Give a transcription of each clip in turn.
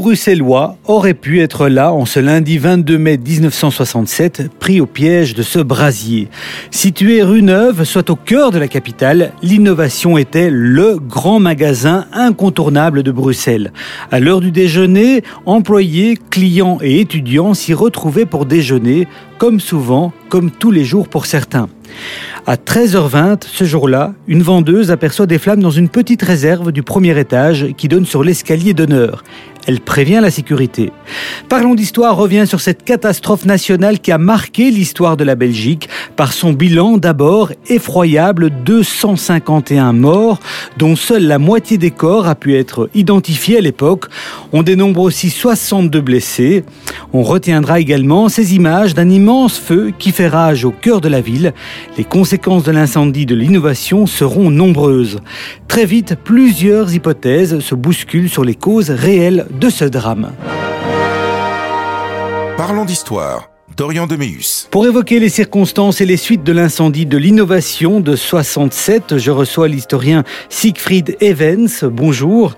Bruxellois aurait pu être là en ce lundi 22 mai 1967, pris au piège de ce brasier. Situé rue Neuve, soit au cœur de la capitale, l'innovation était le grand magasin incontournable de Bruxelles. À l'heure du déjeuner, employés, clients et étudiants s'y retrouvaient pour déjeuner, comme souvent, comme tous les jours pour certains. À 13h20, ce jour-là, une vendeuse aperçoit des flammes dans une petite réserve du premier étage qui donne sur l'escalier d'honneur. Elle prévient la sécurité. Parlons d'histoire revient sur cette catastrophe nationale qui a marqué l'histoire de la Belgique par son bilan d'abord effroyable 251 morts dont seule la moitié des corps a pu être identifié à l'époque. On dénombre aussi 62 blessés. On retiendra également ces images d'un immense feu qui fait rage au cœur de la ville. Les conséquences de l'incendie de l'innovation seront nombreuses. Très vite, plusieurs hypothèses se bousculent sur les causes réelles de ce drame. Parlons d'histoire. Dorian Deméus. Pour évoquer les circonstances et les suites de l'incendie de l'innovation de 67, je reçois l'historien Siegfried Evans. Bonjour.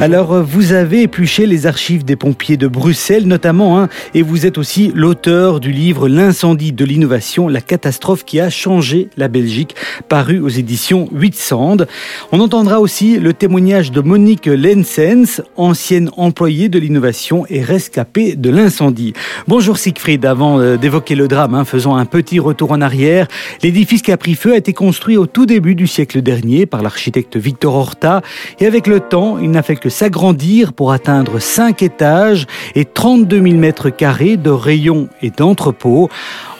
Alors, vous avez épluché les archives des pompiers de Bruxelles, notamment, hein, et vous êtes aussi l'auteur du livre L'incendie de l'innovation, la catastrophe qui a changé la Belgique, paru aux éditions 8 Sand. On entendra aussi le témoignage de Monique Lensens, ancienne employée de l'innovation et rescapée de l'incendie. Bonjour Siegfried, avant euh, d'évoquer le drame, hein, faisons un petit retour en arrière. L'édifice qui a pris feu a été construit au tout début du siècle dernier par l'architecte Victor Horta et avec le temps, il n'a fait que s'agrandir pour atteindre 5 étages et 32 000 mètres carrés de rayons et d'entrepôts.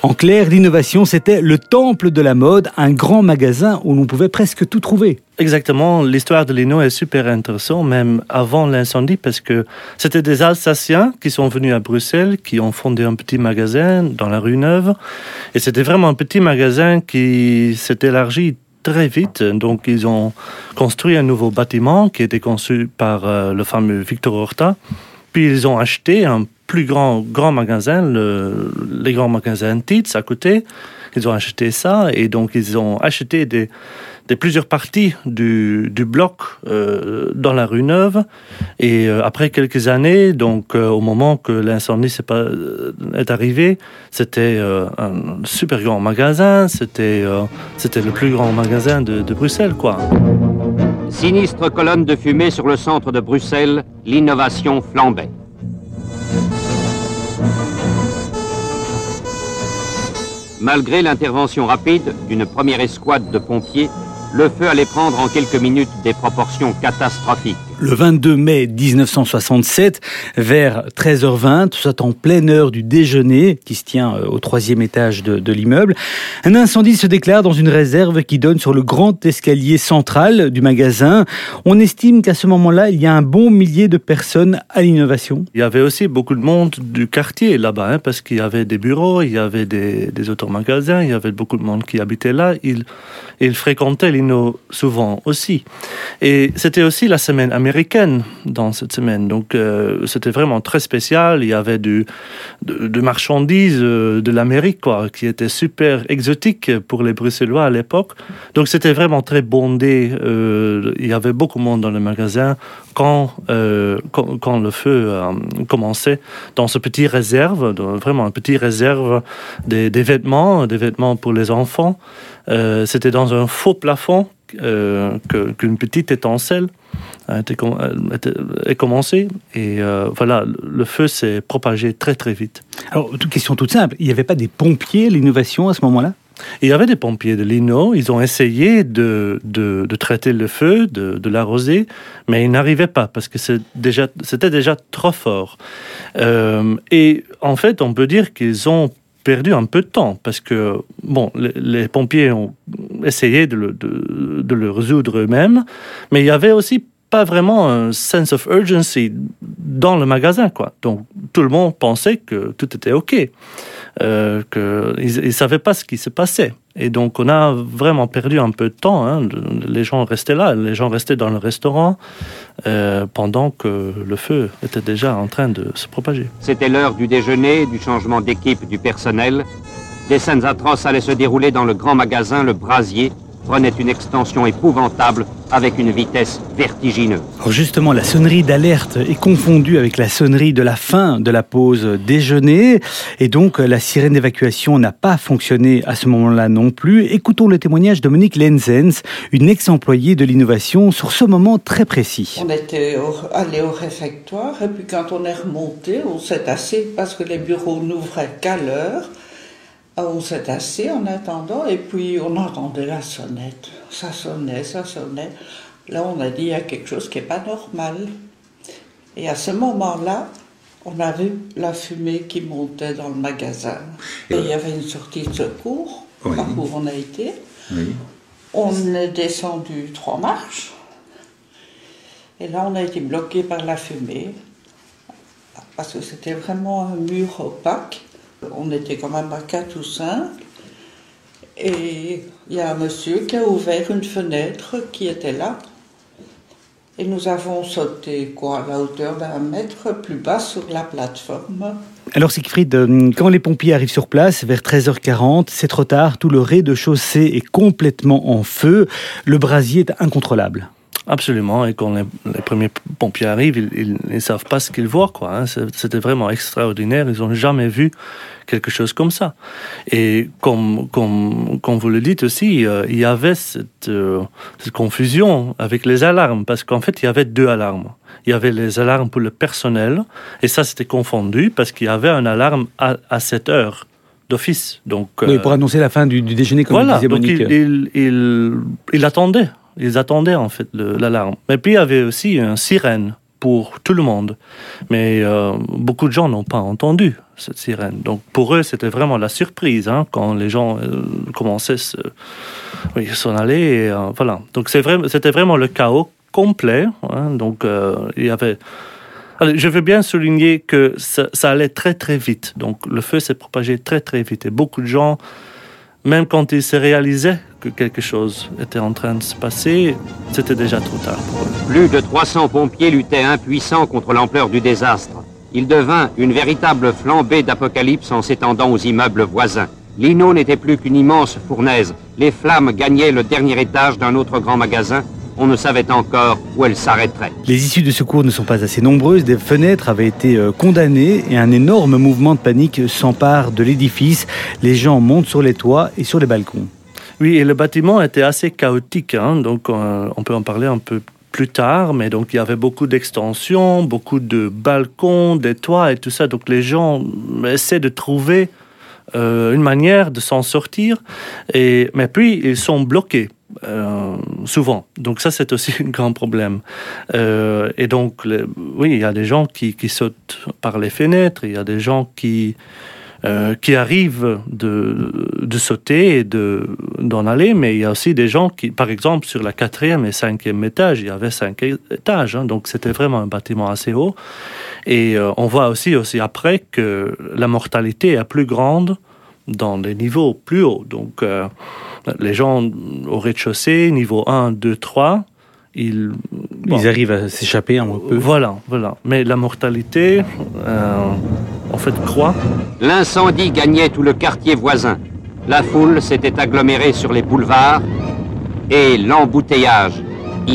En clair, l'innovation, c'était le temple de la mode, un grand magasin où l'on pouvait presque tout trouver. Exactement, l'histoire de Lino est super intéressante, même avant l'incendie, parce que c'était des Alsaciens qui sont venus à Bruxelles, qui ont fondé un petit magasin dans la rue Neuve. Et c'était vraiment un petit magasin qui s'est élargi très vite. Donc, ils ont construit un nouveau bâtiment qui été conçu par euh, le fameux Victor Horta. Puis, ils ont acheté un plus grand, grand magasin, le, les grands magasins Tits à côté. Ils ont acheté ça et donc ils ont acheté des, plusieurs parties du, du bloc euh, dans la rue Neuve. Et euh, après quelques années, donc euh, au moment que l'incendie est, est arrivé, c'était un super grand magasin. C'était c'était le plus grand magasin de, de Bruxelles, quoi. Sinistre colonne de fumée sur le centre de Bruxelles, l'innovation flambait. Malgré l'intervention rapide d'une première escouade de pompiers, le feu allait prendre en quelques minutes des proportions catastrophiques. Le 22 mai 1967, vers 13h20, soit en pleine heure du déjeuner, qui se tient euh, au troisième étage de, l'immeuble, un incendie se déclare dans une réserve qui donne sur le grand escalier central du magasin. On estime qu'à ce moment-là, il y a un bon millier de personnes à l'innovation. Il y avait aussi beaucoup de monde du quartier là-bas, hein, parce qu'il y avait des bureaux, il y avait des, des automagasins, il y avait beaucoup de monde qui habitait là. Ils, ils fréquentaient l'Inno souvent aussi. Et c'était aussi la semaine américaine dans cette semaine. Donc euh, c'était vraiment très spécial. Il y avait du, de, marchandises euh, de l'Amérique, quoi, qui étaient super exotiques pour les Bruxellois à l'époque. Donc c'était vraiment très bondé. Euh, il y avait beaucoup de monde dans le magasin quand, quand, le feu commençait dans ce petit réserve, vraiment un petit réserve des, des vêtements, des vêtements pour les enfants. C'était dans un faux plafond qu'une petite étincelle a, été, a, commencé et euh, voilà le feu s'est propagé très très vite. Alors question toute simple, il n'y avait pas des pompiers l'innovation à ce moment-là? Il y avait des pompiers de l'INO, ils ont essayé de, de, de, traiter le feu, de, de l'arroser, mais ils n'arrivaient pas parce que c'était déjà, déjà trop fort. Euh, et en fait, on peut dire qu'ils ont perdu un peu de temps parce que bon, les, les pompiers ont essayé de le, de, de le résoudre eux-mêmes, mais il y avait aussi pas vraiment un sense of urgency dans le magasin quoi. Donc tout le monde pensait que tout était ok, euh, que ils, ils savaient pas ce qui se passait. Et donc on a vraiment perdu un peu de temps. Hein. Les gens restaient là, les gens restaient dans le restaurant euh, pendant que le feu était déjà en train de se propager. C'était l'heure du déjeuner, du changement d'équipe du personnel. Des scènes atroces allaient se dérouler dans le grand magasin Le Brasier, prenait une extension épouvantable avec une vitesse vertigineuse. Alors justement, la sonnerie d'alerte est confondue avec la sonnerie de la fin de la pause déjeuner et donc la sirène d'évacuation n'a pas fonctionné à ce moment-là non plus. Écoutons le témoignage de Monique Lenzens, une ex-employée de l'innovation sur ce moment très précis. On était allé au réfectoire et puis quand on est remonté, on s'est assis parce que les bureaux n'ouvraient qu'à l'heure. Ah, on s'est assis en attendant et puis on entendait la sonnette. Ça sonnait, ça sonnait. Là, on a dit il y a quelque chose qui n'est pas normal. Et à ce moment-là, on a vu la fumée qui montait dans le magasin. Et il y avait une sortie de secours par où on a été. On est descendu trois marches. Et là, on a été bloqué par la fumée. Parce que c'était vraiment un mur opaque. On était quand même à 4 ou 5. Et il y a un monsieur qui a ouvert une fenêtre qui était là. Et nous avons sauté quoi, à la hauteur d'un mètre plus bas sur la plateforme. Alors Siegfried, euh, quand les pompiers arrivent sur place vers 13h40, c'est trop tard, tout le rez-de-chaussée est complètement en feu, le brasier est incontrôlable. Absolument, et quand les, premiers pompiers arrivent, ils ne savent pas ce qu'ils voient. quoi. Hein. C'était vraiment extraordinaire, ils n'ont jamais vu quelque chose comme ça. Et comme, comme, comme vous le dites aussi, euh, il y avait cette, euh, cette, confusion avec les alarmes, parce qu'en fait, il y avait deux alarmes. Il y avait les alarmes pour le personnel, et ça c'était confondu, parce qu'il y avait une alarme à, à 7 heures d'office. Donc, oui, pour annoncer la fin du, déjeuner, comme voilà, disait Monique. Donc il, il, il attendait ils attendaient en fait l'alarme. Mais puis il y avait aussi une sirène pour tout le monde. Mais euh, beaucoup de gens n'ont pas entendu cette sirène. Donc pour eux, c'était vraiment la surprise hein, quand les gens euh, commençaient à oui, s'en aller. Euh, voilà. Donc c'était vraiment le chaos complet. Hein. donc il y avait. je veux bien souligner que ça, ça, allait très très vite. Donc le feu s'est propagé très très vite et beaucoup de gens même quand ils se réalisaient que quelque chose était en train de se passer, c'était déjà trop tard pour eux. Plus de 300 pompiers luttaient impuissants contre l'ampleur du désastre. Il devint une véritable flambée d'apocalypse en s'étendant aux immeubles voisins. L'Ino n'était plus qu'une immense fournaise. Les flammes gagnaient le dernier étage d'un autre grand magasin on ne savait encore où elle s'arrêterait. Les issues de secours ne sont pas assez nombreuses, des fenêtres avaient été euh, condamnées et un énorme mouvement de panique s'empare de l'édifice. Les gens montent sur les toits et sur les balcons. Oui, et le bâtiment était assez chaotique, hein. donc euh, on peut en parler un peu plus tard, mais donc il y avait beaucoup d'extensions, beaucoup de balcons, des toits et tout ça, donc les gens essaient de trouver euh, une manière de s'en sortir, et, mais puis ils sont bloqués euh, souvent. Donc ça, c'est aussi un grand problème. Et donc, oui, il y a des gens qui, qui, sautent par les fenêtres, il y a des gens qui, euh, qui arrivent de, de sauter et de, d'en aller, mais il y a aussi des gens qui, par exemple, sur la quatrième et cinquième étage, il y avait cinq étages, hein, donc c'était vraiment un bâtiment assez haut. Et on voit aussi, aussi après que la mortalité est plus grande dans les niveaux plus hauts. Donc, les gens au rez-de-chaussée, niveau 1, 2, 3, ils, ils arrivent à s'échapper un peu. Voilà, voilà. Mais la mortalité, euh, en fait, croît. L'incendie gagnait tout le quartier voisin. La foule s'était agglomérée sur les boulevards et l'embouteillage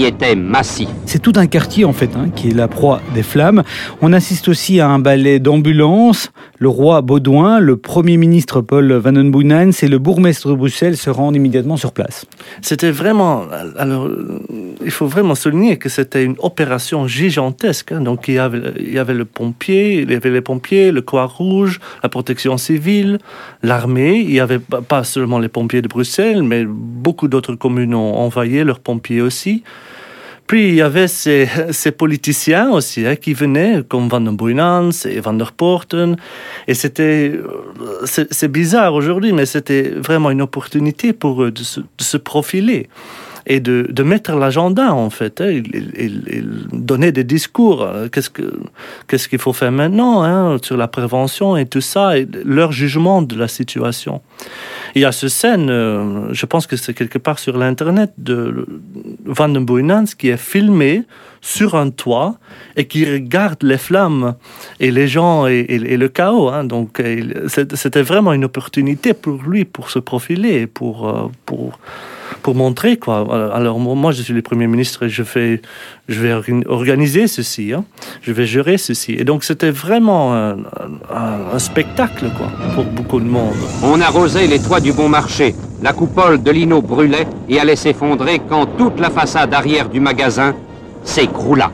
était massif. C'est tout un quartier en fait hein, qui est la proie des flammes. On assiste aussi à un ballet d'ambulance. Le roi Baudouin, le premier ministre Paul Van den et le bourgmestre de Bruxelles se rendent immédiatement sur place. C'était vraiment, alors, il faut vraiment souligner que c'était une opération gigantesque. Hein. Donc il y, avait, il y avait le pompier, il y avait les pompiers, le Croix-Rouge, la protection civile, l'armée. Il y avait pas seulement les pompiers de Bruxelles, mais beaucoup d'autres communes ont envoyé leurs pompiers aussi. Puis il y avait ces, politiciens aussi hein, qui venaient, comme Van den Boynans et Van der Porten. Et c'était, euh, c'est bizarre aujourd'hui, mais c'était vraiment une opportunité pour eux de se profiler et de, de mettre l'agenda en fait. Hein. Il, donnait des discours. Euh, qu'est-ce que qu'est-ce qu'il faut faire maintenant hein, sur la prévention et tout ça, et leur jugement de la situation. Il y a ce scène, euh, je pense que c'est quelque part sur l'internet de Van den qui est filmé sur un toit et qui regarde les flammes et les gens et, et, le chaos. Hein. Donc c'était vraiment une opportunité pour lui pour se profiler, pour, euh, pour pour montrer quoi. Alors moi, je suis le premier ministre et je fais, je vais organiser ceci, hein. je vais gérer ceci. Et donc c'était vraiment un, un, spectacle quoi pour beaucoup de monde. On arrosait les toits du Bon Marché. La coupole de lino brûlait et allait s'effondrer quand toute la façade arrière du magasin s'écroula.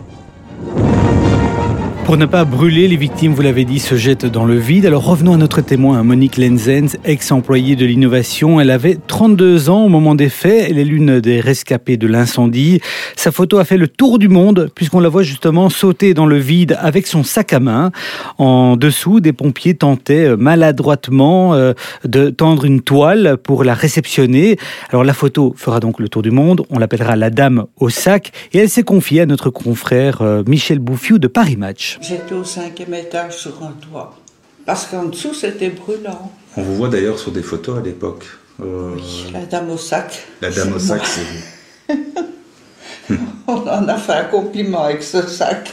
Pour ne pas brûler, les victimes, vous l'avez dit, se jettent dans le vide. Alors revenons à notre témoin, Monique Lenzens, ex-employée de l'innovation. Elle avait 32 ans au moment des faits. Elle est l'une des rescapées de l'incendie. Sa photo a fait le tour du monde puisqu'on la voit justement sauter dans le vide avec son sac à main. En dessous, des pompiers tentaient maladroitement euh, de tendre une toile pour la réceptionner. Alors la photo fera donc le tour du monde. On l'appellera la dame au sac et elle s'est confiée à notre confrère euh, Michel Bouffiou de Paris Match. J'étais au cinquième étage sur un toit. Parce qu'en dessous, c'était brûlant. On vous voit d'ailleurs sur des photos à l'époque. Euh... Oui, la dame au sac. La dame au sac, c'est vous. On en a fait un compliment avec ce sac.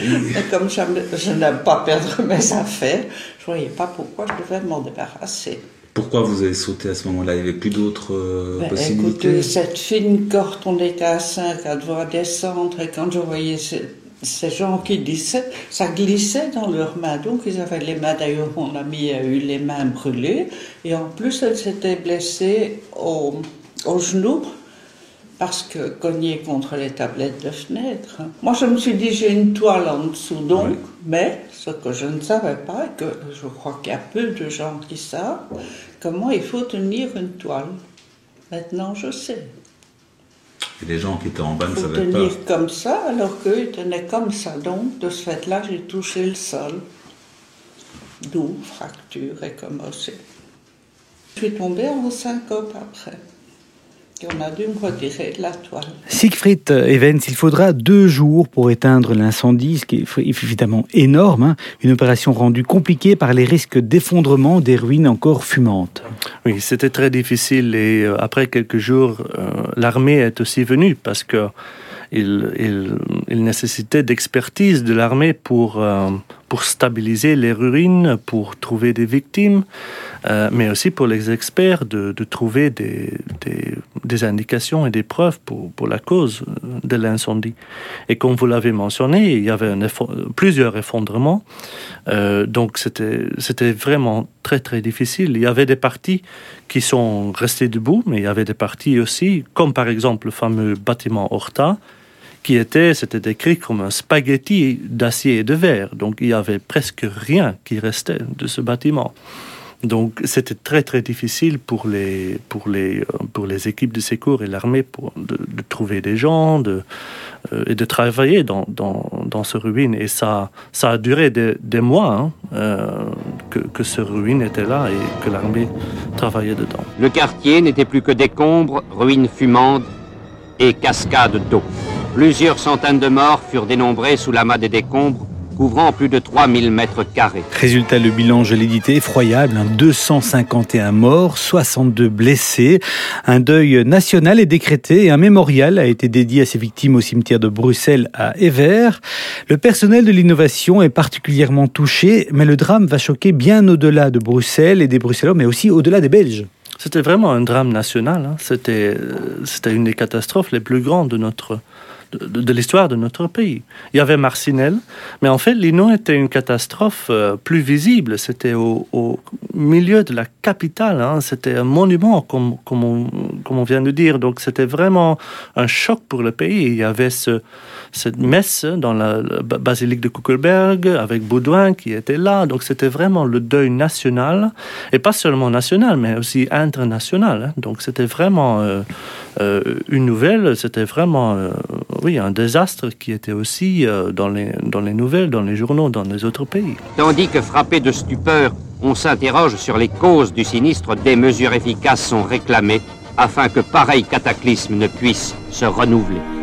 Mais comme je n'aime pas perdre mes affaires, je ne voyais pas pourquoi je devais m'en débarrasser. Pourquoi vous avez sauté à ce moment-là? Il n'y avait plus d'autres euh, ben, possibilités? Écoutez, cette fine corde, on était à 5 à devoir descendre, et quand je voyais ces gens qui glissaient, ça glissait dans leurs mains. Donc ils avaient les mains, d'ailleurs mon amie a eu les mains brûlées. Et en plus elle s'était blessée au, au genou parce que cognée contre les tablettes de fenêtre. Moi je me suis dit j'ai une toile en dessous donc, mais ce que je ne savais pas, et que je crois qu'il y a peu de gens qui savent, comment il faut tenir une toile. Maintenant je sais. Et les gens qui étaient en bas ne savaient pas. tenir comme ça, alors qu'eux tenaient comme ça. Donc, de ce fait-là, j'ai touché le sol. D'où fracture et commotion. Je suis tombée en syncope après. On a dû me retirer de la toile. Siegfried Evans, il faudra deux jours pour éteindre l'incendie, ce qui est évidemment énorme. Hein. Une opération rendue compliquée par les risques d'effondrement des ruines encore fumantes. Oui, c'était très difficile et euh, après quelques jours, euh, l'armée est aussi venue parce que il, il, nécessitait d'expertise de l'armée pour, euh, pour stabiliser les ruines, pour trouver des victimes, euh, mais aussi pour les experts de, trouver des, indications et des preuves pour, la cause de l'incendie. Et comme vous l'avez mentionné, il y avait plusieurs effondrements, euh, donc c'était vraiment très très difficile. Il y avait des parties qui sont restées debout, mais il y avait des parties aussi, comme par exemple le fameux bâtiment Horta, qui était, c'était décrit comme un spaghetti d'acier et de verre. Donc il y avait presque rien qui restait de ce bâtiment. Donc c'était très très difficile pour les, pour les, euh, pour les équipes de secours et l'armée de, de, trouver des gens de, euh, et de travailler dans, dans, dans, ce ruine. Et ça, ça a duré des, des mois hein, euh, que, que ce ruine était là et que l'armée travaillait dedans. Le quartier n'était plus que décombres, ruines fumantes et cascades d'eau. Plusieurs centaines de morts furent dénombrés sous l'amas des décombres, couvrant plus de 3000 mètres carrés. Résultat, le bilan, je l'ai dit, effroyable. 251 hein, morts, 62 blessés. Un deuil national est décrété et un mémorial a été dédié à ces victimes au cimetière de Bruxelles à Evere. Le personnel de l'innovation est particulièrement touché, mais le drame va choquer bien au-delà de Bruxelles et des Bruxellois, mais aussi au-delà des Belges. C'était vraiment un drame national. Hein. C'était une des catastrophes les plus grandes de notre de, l'histoire de notre pays. Il y avait Marcinelle, mais en fait, Lino était une catastrophe euh, plus visible. C'était au, milieu de la capitale. Hein. C'était un monument, comme, comme, on, comme on vient de dire. Donc, c'était vraiment un choc pour le pays. Il y avait ce, cette messe dans la, basilique de Kuckelberg avec Baudouin qui était là. Donc, c'était vraiment le deuil national. Et pas seulement national, mais aussi international. Hein. Donc, c'était vraiment euh, euh, une nouvelle. C'était vraiment oui, un désastre qui était aussi euh, dans, les, dans les nouvelles, dans les journaux, dans les autres pays. Tandis que frappé de stupeur, on s'interroge sur les causes du sinistre, des mesures efficaces sont réclamées afin que pareil cataclysme ne puisse se renouveler.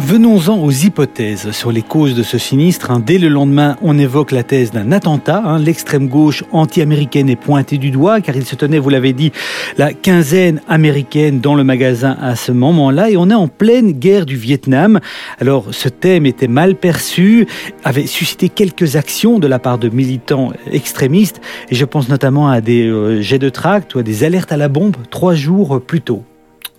Venons-en aux hypothèses sur les causes de ce sinistre. Hein. Dès le lendemain, on évoque la thèse d'un attentat. Hein. L'extrême gauche anti-américaine est pointée du doigt car il se tenait, vous l'avez dit, la quinzaine américaine dans le magasin à ce moment-là et on est en pleine guerre du Vietnam. Alors ce thème était mal perçu, avait suscité quelques actions de la part de militants extrémistes et je pense notamment à des euh, jets de tract ou à des alertes à la bombe trois jours plus tôt.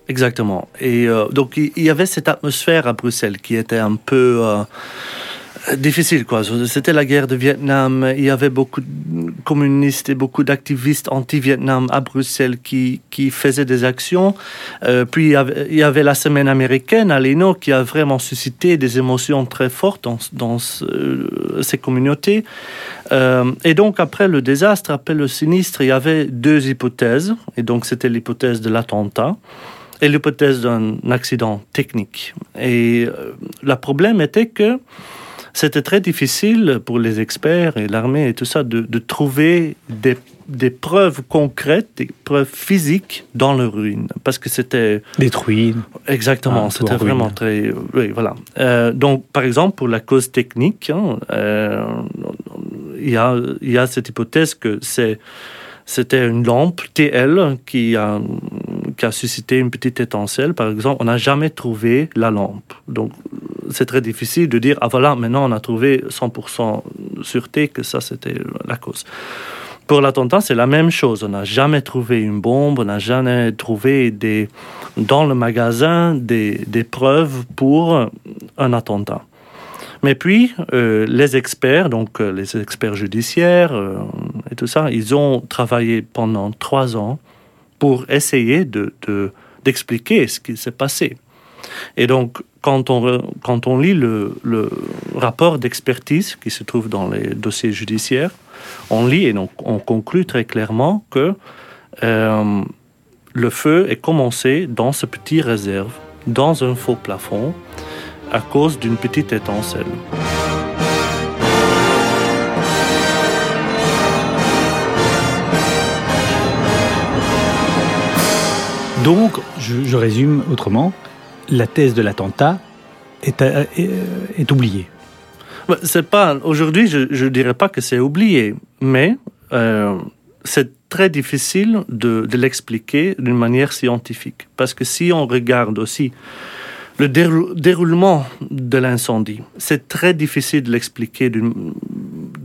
Exactement. Et euh, donc il y avait cette atmosphère à Bruxelles qui était un peu euh, difficile. quoi. C'était la guerre de Vietnam. Il y avait beaucoup de communistes et beaucoup d'activistes anti-Vietnam à Bruxelles qui, qui faisaient des actions. Euh, puis il y, avait, la semaine américaine à Leno qui a vraiment suscité des émotions très fortes dans, dans ces communautés. et donc après le désastre, après le sinistre, il y avait deux hypothèses. Et donc c'était l'hypothèse de l'attentat et l'hypothèse d'un accident technique. Et euh, le problème était que c'était très difficile pour les experts et l'armée et tout ça de, de trouver des, des, preuves concrètes, des preuves physiques dans le ruine, parce que c'était détruit. Exactement, ah, c'était vraiment très. Oui, voilà. Euh, donc, par exemple, pour la cause technique, hein, euh, il y, a, y a cette hypothèse que c'est c'était une lampe TL qui a qui a suscité une petite étincelle, par exemple, on n'a jamais trouvé la lampe. Donc, c'est très difficile de dire, ah voilà, maintenant on a trouvé 100% sûreté que ça, c'était la cause. Pour l'attentat, c'est la même chose. On n'a jamais trouvé une bombe, on n'a jamais trouvé des, dans le magasin des, des preuves pour un attentat. Mais puis, euh, les experts, donc euh, les experts judiciaires euh, et tout ça, ils ont travaillé pendant trois ans pour essayer de, d'expliquer ce qui s'est passé. Et donc, quand on, quand on lit le, le rapport d'expertise qui se trouve dans les dossiers judiciaires, on lit et donc on conclut très clairement que euh, le feu est commencé dans ce petit réserve, dans un faux plafond, à cause d'une petite étincelle. Donc, je, résume autrement, la thèse de l'attentat est, euh, oubliée. Bah, c'est pas aujourd'hui, je ne dirais pas que c'est oublié, mais euh, c'est très difficile de, l'expliquer d'une manière scientifique, parce que si on regarde aussi le déroulement de l'incendie, c'est très difficile de l'expliquer du,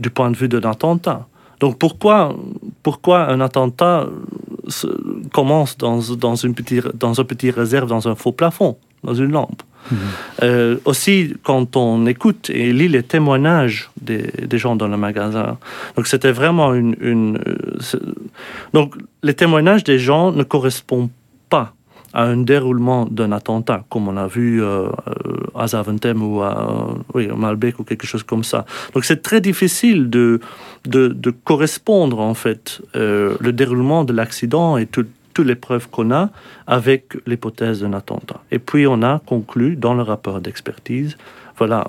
du point de vue d'un attentat. Donc pourquoi, pourquoi un attentat commence dans, dans, une petite, dans un petit réserve, dans un faux plafond, dans une lampe. Mhm. Euh, aussi, quand on écoute et lit les témoignages des, des gens dans le magasin, donc c'était vraiment une, une euh, donc les témoignages des gens ne correspondent pas à un déroulement d'un attentat, comme on a vu euh, à Zaventem ou à, oui, Malbec ou quelque chose comme ça. Donc c'est très difficile de, de, correspondre en fait euh, le déroulement de l'accident et toutes les preuves qu'on a avec l'hypothèse d'un attentat. Et puis on a conclu dans le rapport d'expertise, voilà,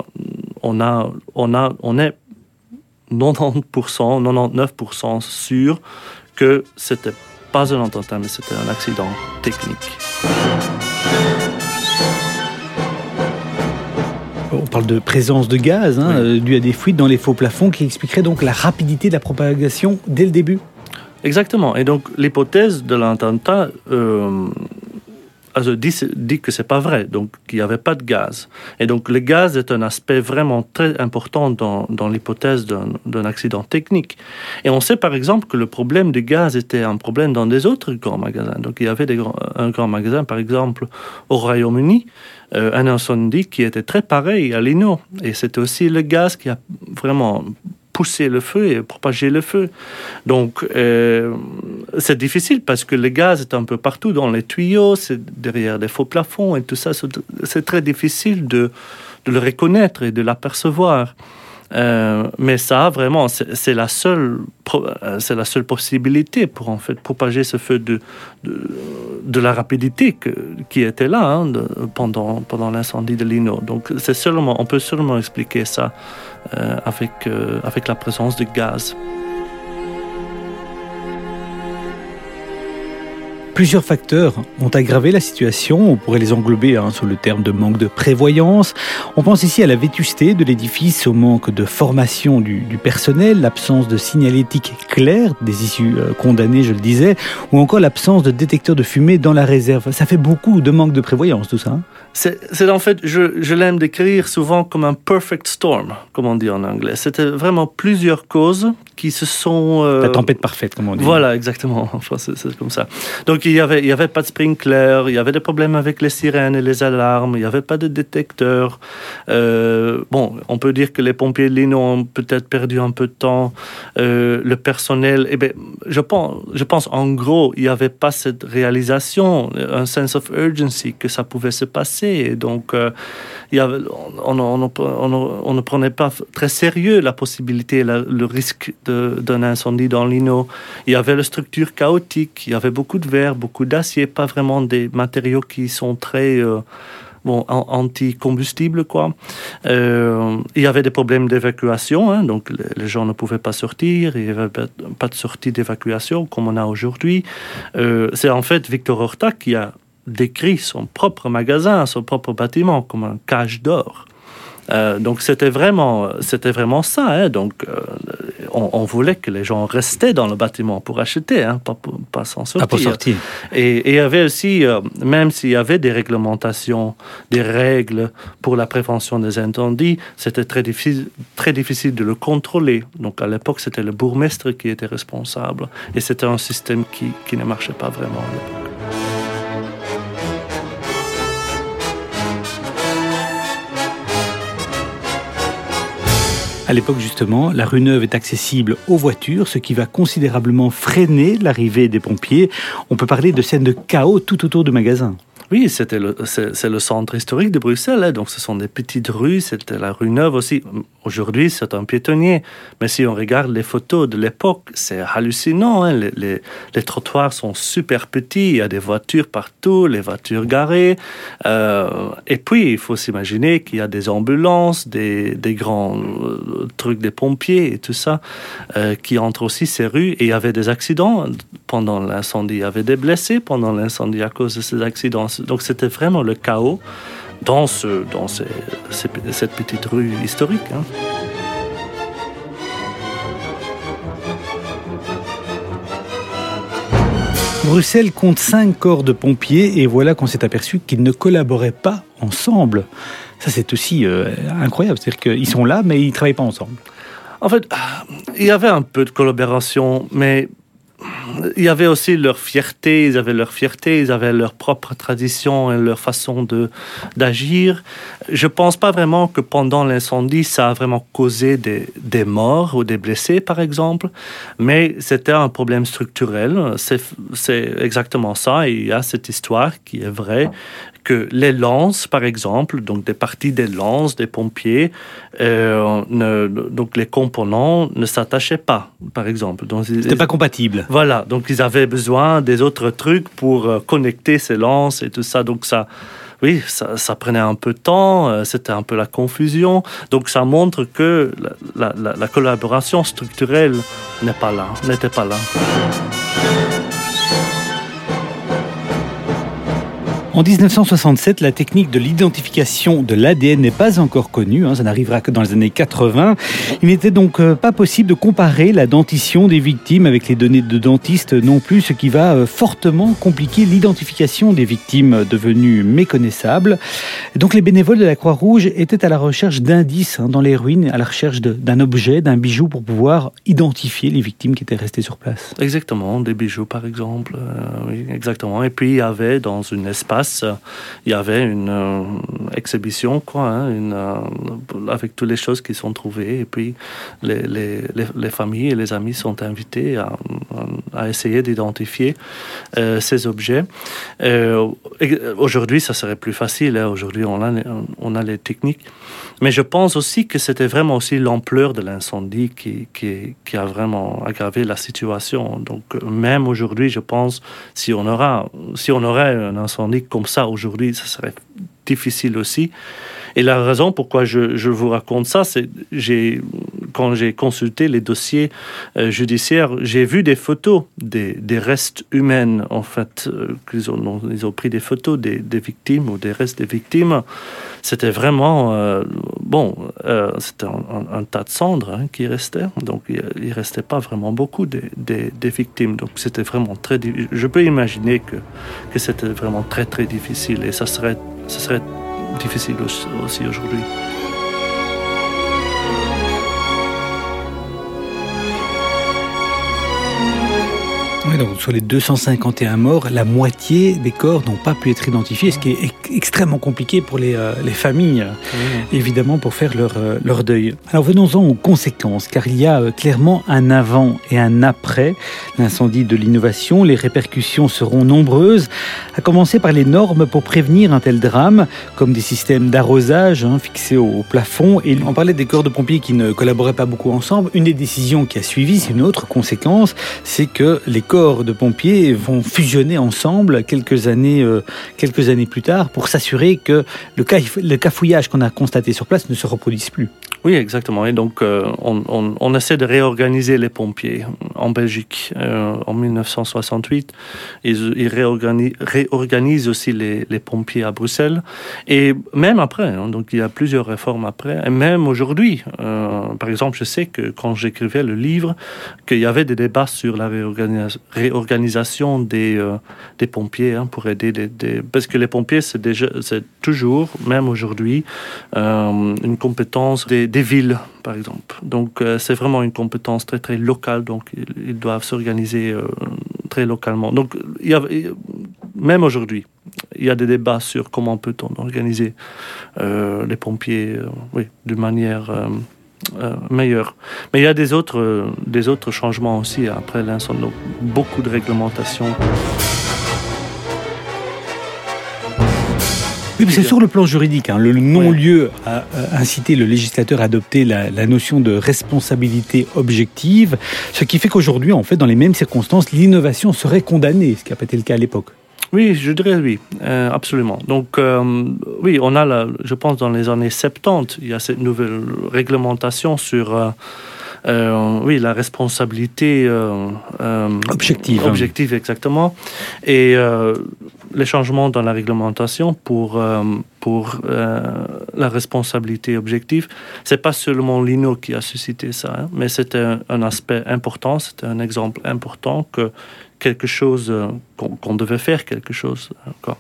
on, a, on, a, on est 90%, 99% sûr que c'était pas un attentat, mais c'était un accident technique. On parle de présence de gaz hein, euh, dû à des fuites dans les faux plafonds qui expliquerait donc la rapidité de la propagation dès le début. Exactement. Et donc l'hypothèse de l'attentat euh, dit, que c'est pas vrai, donc qu'il n'y avait pas de gaz. Et donc le gaz est un aspect vraiment très important dans, dans l'hypothèse d'un accident technique. Et on sait par exemple que le problème du gaz était un problème dans des autres grands magasins. Donc il y avait des un grand magasin, par exemple, au Royaume-Uni, euh, un incendie qui était très pareil à Lino. Et c'était aussi le gaz qui a vraiment pousser le feu et propager le feu. Donc, euh, c'est difficile parce que le gaz est un peu partout dans les tuyaux, c'est derrière des faux plafonds et tout ça. C'est très difficile de, de le reconnaître et de l'apercevoir. Euh, mais ça, vraiment, c'est la seule, euh, c'est la seule possibilité pour en fait propager ce feu de de, la rapidité qui était là hein, pendant pendant l'incendie de Lino. Donc, c'est seulement, on peut seulement expliquer ça euh, avec avec la présence de gaz. Plusieurs facteurs ont aggravé la situation. On pourrait les englober hein, sous le terme de manque de prévoyance. On pense ici à la vétusté de l'édifice, au manque de formation du, personnel, l'absence de signalétique claire des issues euh, condamnées, je le disais, ou encore l'absence de détecteurs de fumée dans la réserve. Ça fait beaucoup de manque de prévoyance, tout ça. Hein. C'est en fait, je, je l'aime décrire souvent comme un perfect storm, comme on dit en anglais. C'était vraiment plusieurs causes qui se sont... Euh, la tempête parfaite, comme on dit. Voilà, exactement. Enfin, c'est comme ça. Donc, il n'y avait, il y avait pas de sprinkler, il y avait des problèmes avec les sirènes et les alarmes, il n'y avait pas de détecteur. Euh, bon, on peut dire que les pompiers de Lino ont peut-être perdu un peu de temps. Euh, le personnel, eh bien, je pense, je pense, en gros, il n'y avait pas cette réalisation, un sense of urgency que ça pouvait se passer. Et donc, avait, on, ne prenait pas très sérieux la possibilité, le risque d'un incendie dans l'Ino. Il y avait la structure chaotique, il y avait beaucoup de verre, beaucoup d'acier, pas vraiment des matériaux qui sont très euh, bon, anti-combustible. Euh, il y avait des problèmes d'évacuation, hein, donc les, gens ne pouvaient pas sortir, il n'y avait pas de sortie d'évacuation comme on a aujourd'hui. Euh, c'est en fait Victor Horta qui a décrit son propre magasin, son propre bâtiment comme un cage d'or. Euh, donc c'était vraiment, c'était vraiment ça. Hein. Donc euh, on, voulait que les gens restaient dans le bâtiment pour acheter, hein, pas, pas s'en sortir. pour sortir. Et, il y avait aussi, euh, même s'il y avait des réglementations, des règles pour la prévention des incendies, c'était très difficile, très difficile de le contrôler. Donc à l'époque, c'était le bourgmestre qui était responsable. Et c'était un système qui, qui ne marchait pas vraiment à l'époque. À l'époque, justement, la rue Neuve est accessible aux voitures, ce qui va considérablement freiner l'arrivée des pompiers. On peut parler de scènes de chaos tout autour du magasin. Oui, c'était c'est, le centre historique de Bruxelles, hein. donc ce sont des petites rues, c'était la rue Neuve aussi. Aujourd'hui, c'est un piétonnier, mais si on regarde les photos de l'époque, c'est hallucinant. Hein. Les, trottoirs sont super petits, il y a des voitures partout, les voitures garées. Euh, et puis, il faut s'imaginer qu'il y a des ambulances, des, des grands euh, trucs des pompiers et tout ça euh, qui entrent aussi ces rues. Et il y avait des accidents pendant l'incendie, il y avait des blessés pendant l'incendie à cause de ces accidents. Donc c'était vraiment le chaos dans, ce, dans cette petite rue historique. Hein. Bruxelles compte cinq corps de pompiers et voilà qu'on s'est aperçu qu'ils ne collaboraient pas ensemble. Ça, c'est aussi euh, incroyable. C'est-à-dire qu'ils sont là, mais ils ne travaillent pas ensemble. En fait, il y avait un peu de collaboration, mais il y avait aussi leur fierté, ils avaient leur fierté, ils avaient leur propre tradition et leur façon de d'agir. Je pense pas vraiment que pendant l'incendie, ça a vraiment causé des, des morts ou des blessés, par exemple, mais c'était un problème structurel. C'est exactement ça. Et il y a cette histoire qui est vraie, que les lances, par exemple, donc des parties des lances des pompiers, euh, ne, donc les components ne s'attachaient pas, par exemple. C'était pas compatible. Voilà, donc ils avaient besoin des autres trucs pour euh, connecter ces lances et tout ça. Donc ça, oui, ça, ça, prenait un peu de temps, euh, c'était un peu la confusion. Donc ça montre que la, la, la collaboration structurelle n'est pas là, n'était pas là. En 1967, la technique de l'identification de l'ADN n'est pas encore connue, hein, ça n'arrivera que dans les années 80. Il n'était donc euh, pas possible de comparer la dentition des victimes avec les données de dentistes non plus, ce qui va euh, fortement compliquer l'identification des victimes devenues méconnaissables. Donc les bénévoles de la Croix-Rouge étaient à la recherche d'indices hein, dans les ruines, à la recherche d'un objet, d'un bijou pour pouvoir identifier les victimes qui étaient restées sur place. Exactement, des bijoux par exemple, euh, oui, exactement. Et puis il y avait dans une espace il y avait une euh, exhibition, quoi, hein, euh, avec toutes les choses qui sont trouvées. Et puis, les, les, les, familles et les amis sont invités à, essayer d'identifier euh, ces objets. Aujourd'hui, ça serait plus facile. Hein. Aujourd'hui, on a, on a les techniques. Mais je pense aussi que c'était vraiment aussi l'ampleur de l'incendie qui, qui, a vraiment aggravé la situation. Donc, même aujourd'hui, je pense, si on, aura, si on aurait un incendie comme ça aujourd'hui, ça serait difficile aussi. Et la raison pourquoi je, vous raconte ça, c'est j'ai quand j'ai consulté les dossiers euh, judiciaires, j'ai vu des photos des, restes humains, en fait, euh, qu'ils ont, ils ont pris des photos des, victimes ou des restes des victimes. C'était vraiment, euh, bon, c'était un, tas de cendres hein, qui restait, donc il ne restait pas vraiment beaucoup des victimes. Donc c'était vraiment très, je peux imaginer que, que c'était vraiment très très difficile et ça serait, ça serait difficile aussi, aujourd'hui. Oui, donc sur les 251 morts, la moitié des corps n'ont pas pu être identifiés, ce qui est extrêmement compliqué pour les, euh, les familles, mmh. évidemment, pour faire leur, euh, leur deuil. Alors venons-en aux conséquences, car il y a euh, clairement un avant et un après l'incendie de l'innovation. Les répercussions seront nombreuses, à commencer par les normes pour prévenir un tel drame, comme des systèmes d'arrosage hein, fixés au plafond. Et on parlait des corps de pompiers qui ne collaboraient pas beaucoup ensemble. Une des décisions qui a suivi, c'est une autre conséquence, c'est que les corps de pompiers vont fusionner ensemble quelques années, euh, quelques années plus tard pour s'assurer que le, ca le cafouillage qu'on a constaté sur place ne se reproduise plus. Oui, exactement. Et donc, euh, on, essaie de réorganiser les pompiers en Belgique. Euh, en 1968, ils, réorganisent, aussi les, pompiers à Bruxelles. Et même après, hein, donc il y a plusieurs réformes après. Et même aujourd'hui, euh, par exemple, je sais que quand j'écrivais le livre, qu'il y avait des débats sur la réorganisation des, pompiers hein, pour aider des, des, parce que les pompiers c'est toujours même aujourd'hui une compétence des, des, villes par exemple donc euh, c'est vraiment une compétence très très locale donc ils, doivent s'organiser euh, très localement donc même aujourd'hui il y a des débats sur comment peut-on organiser euh, les pompiers oui d'une manière euh, meilleur. Mais il y a des autres, des autres changements aussi après l'incendie, beaucoup de réglementations. Oui, c'est sur le plan juridique. Hein, le non-lieu a incité le législateur à adopter la, la, notion de responsabilité objective, ce qui fait qu'aujourd'hui, en fait, dans les mêmes circonstances, l'innovation serait condamnée, ce qui n'a pas été le cas à l'époque. Oui, je dirais oui, euh, absolument. Donc, euh, oui, on a, la, je pense, dans les années 70, il y a cette nouvelle réglementation sur euh, oui, la responsabilité objective. Objective, exactement. Et les changements dans la réglementation pour, euh, pour euh, la responsabilité objective, c'est pas seulement l'INO qui a suscité ça, hein, mais c'était un, un aspect important, c'était un exemple important que quelque chose euh, qu'on qu devait faire quelque chose encore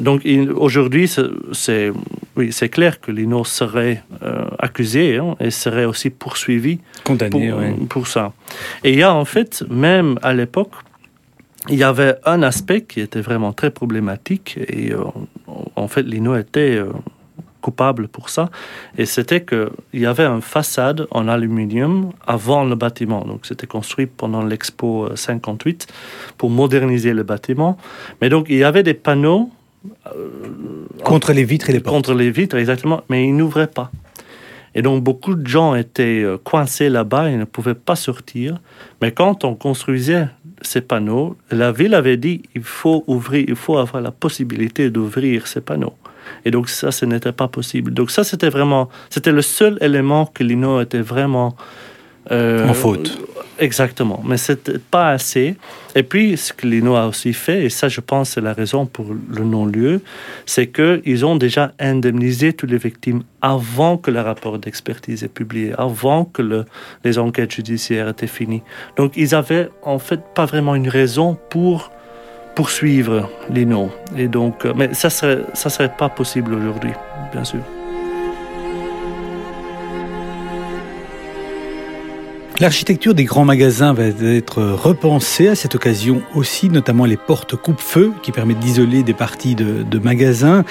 donc aujourd'hui c'est oui c'est clair que l'INO serait accusé hein, et serait aussi poursuivi condamné pour, ouais. pour ça. Et il ya en fait même à l'époque il y avait un aspect qui était vraiment très problématique et euh, en fait l'INO était euh, coupable pour ça. Et c'était que il y avait un façade en aluminium avant le bâtiment. Donc c'était construit pendant l'expo 58 pour moderniser le bâtiment. Mais donc il y avait des panneaux euh, contre les vitres et les portes. contre les vitres exactement mais ils n'ouvraient pas. Et donc beaucoup de gens étaient euh, coincés là-bas et ne pouvaient pas sortir. Mais quand on construisait ces panneaux la ville avait dit il faut ouvrir il faut avoir la possibilité d'ouvrir ces panneaux. Et donc ça ce n'était pas possible. Donc ça c'était vraiment c'était le seul élément que l'ino était vraiment en faute. Exactement. Mais c'était pas assez. Et puis ce que l'ino a aussi fait et ça je pense c'est la raison pour le non-lieu c'est que ils ont déjà indemnisé toutes les victimes avant que le rapport d'expertise est publié avant que le, les enquêtes judiciaires étaient finies. Donc ils avaient en fait pas vraiment une raison pour poursuivre noms et donc euh, mais ça serait ça serait pas possible aujourd'hui bien sûr L'architecture des grands magasins va être repensée à cette occasion aussi, notamment les portes coupe-feu qui permettent d'isoler des parties de, magasins.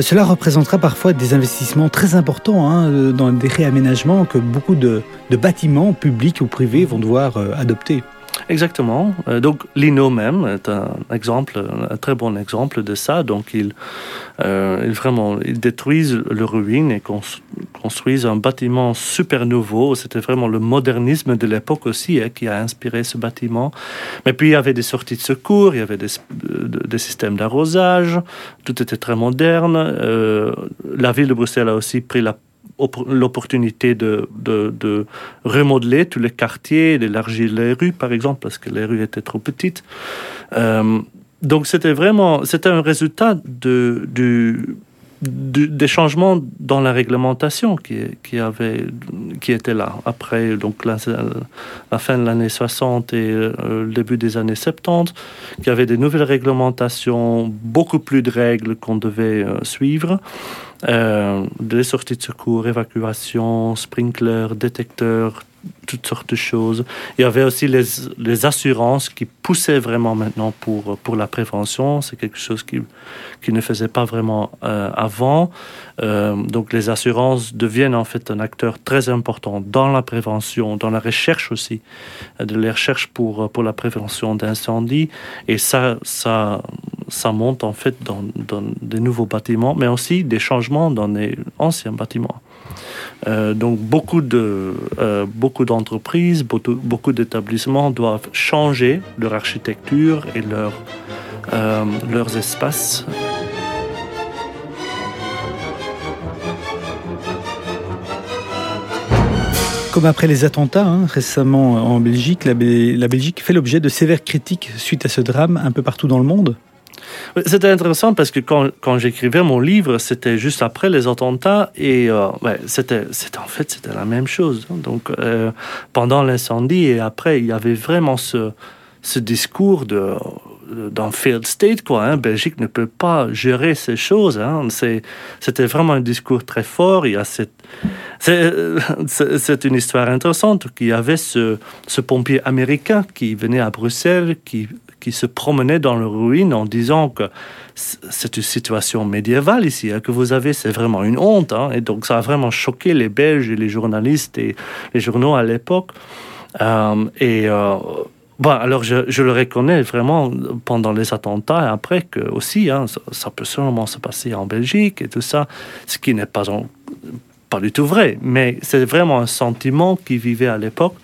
Cela représentera parfois des investissements très importants hein, dans des réaménagements que beaucoup de, de bâtiments publics ou privés vont devoir euh, adopter. Exactement. Euh, donc Lino même est un exemple, un très bon exemple de ça. Donc il, euh, vraiment, ils détruisent le ruine et construisent un bâtiment super nouveau. C'était vraiment le modernisme de l'époque aussi hein, qui a inspiré ce bâtiment. Mais puis il y avait des sorties de secours, il y avait des, des systèmes d'arrosage, tout était très moderne. Euh, la ville de Bruxelles a aussi pris la l'opportunité de, de, remodeler tous les quartiers, d'élargir les rues, par exemple, parce que les rues étaient trop petites. Euh, donc c'était vraiment, c'était un résultat de, du, des changements dans la réglementation qui, qui, qui était là. Après donc la, fin de l'année 60 et euh, le début des années 70, qu'il y avait des nouvelles réglementations, beaucoup plus de règles qu'on devait euh, suivre. Euh, des sorties de secours, évacuation, sprinklers, détecteurs, toutes sortes de choses. Il y avait aussi les, les assurances qui poussaient vraiment maintenant pour, pour la prévention. C'est quelque chose qui, qui ne faisait pas vraiment euh, avant. Euh, donc les assurances deviennent en fait un acteur très important dans la prévention, dans la recherche aussi, euh, de la recherche pour, pour la prévention d'incendies. Et ça, ça, ça monte en fait dans, dans des nouveaux bâtiments, mais aussi des changements dans les anciens bâtiments. Euh, donc beaucoup de euh, beaucoup d'entreprises, beaucoup, d'établissements doivent changer leur architecture et euh, leurs espaces. Comme après les attentats hein, récemment en Belgique, la Belgique fait l'objet de sévères critiques suite à ce drame un peu partout dans le monde. C'était intéressant parce que quand, j'écrivais mon livre, c'était juste après les attentats et euh, c'était, en fait c'était la même chose. Donc euh, pendant l'incendie et après, il y avait vraiment ce, discours de d'un failed state quoi. Hein. Belgique ne peut pas gérer ces choses. Hein. C'était vraiment un discours très fort. Il y a cette c'est une histoire intéressante. Il y avait ce, ce pompier américain qui venait à Bruxelles, qui qui se promenait dans le ruine en disant que c'est une situation médiévale ici, hein, que vous avez, c'est vraiment une honte. Hein. et donc ça a vraiment choqué les Belges et les journalistes et les journaux à l'époque. Euh, et euh, bon, alors je, je, le reconnais vraiment pendant les attentats et après que aussi, hein, ça, peut sûrement se passer en Belgique et tout ça, ce qui n'est pas, pas du tout vrai, mais c'est vraiment un sentiment qui vivait à l'époque.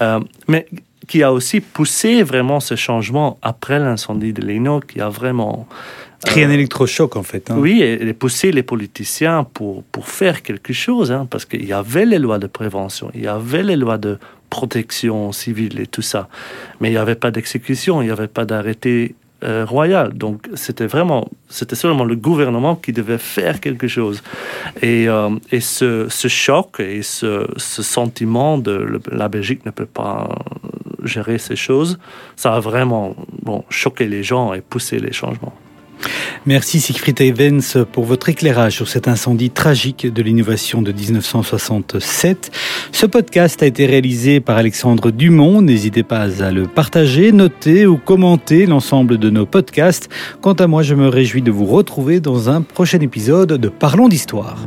Euh, mais qui a aussi poussé vraiment ce changement après l'incendie de Lino, qui a vraiment... Créé un euh, électrochoc en fait. Hein. Oui, et, poussé les politiciens pour, pour faire quelque chose, hein, parce qu'il y avait les lois de prévention, il y avait les lois de protection civile et tout ça, mais il n'y avait pas d'exécution, il n'y avait pas d'arrêté euh, royal. Donc c'était vraiment, c'était seulement le gouvernement qui devait faire quelque chose. Et, euh, et ce, ce, choc et ce, ce, sentiment de la Belgique ne peut pas gérer ces choses, ça a vraiment bon, choqué les gens et poussé les changements. Merci Siegfried Evans pour votre éclairage sur cet incendie tragique de l'innovation de 1967. Ce podcast a été réalisé par Alexandre Dumont. N'hésitez pas à le partager, noter ou commenter l'ensemble de nos podcasts. Quant à moi, je me réjouis de vous retrouver dans un prochain épisode de Parlons d'Histoire.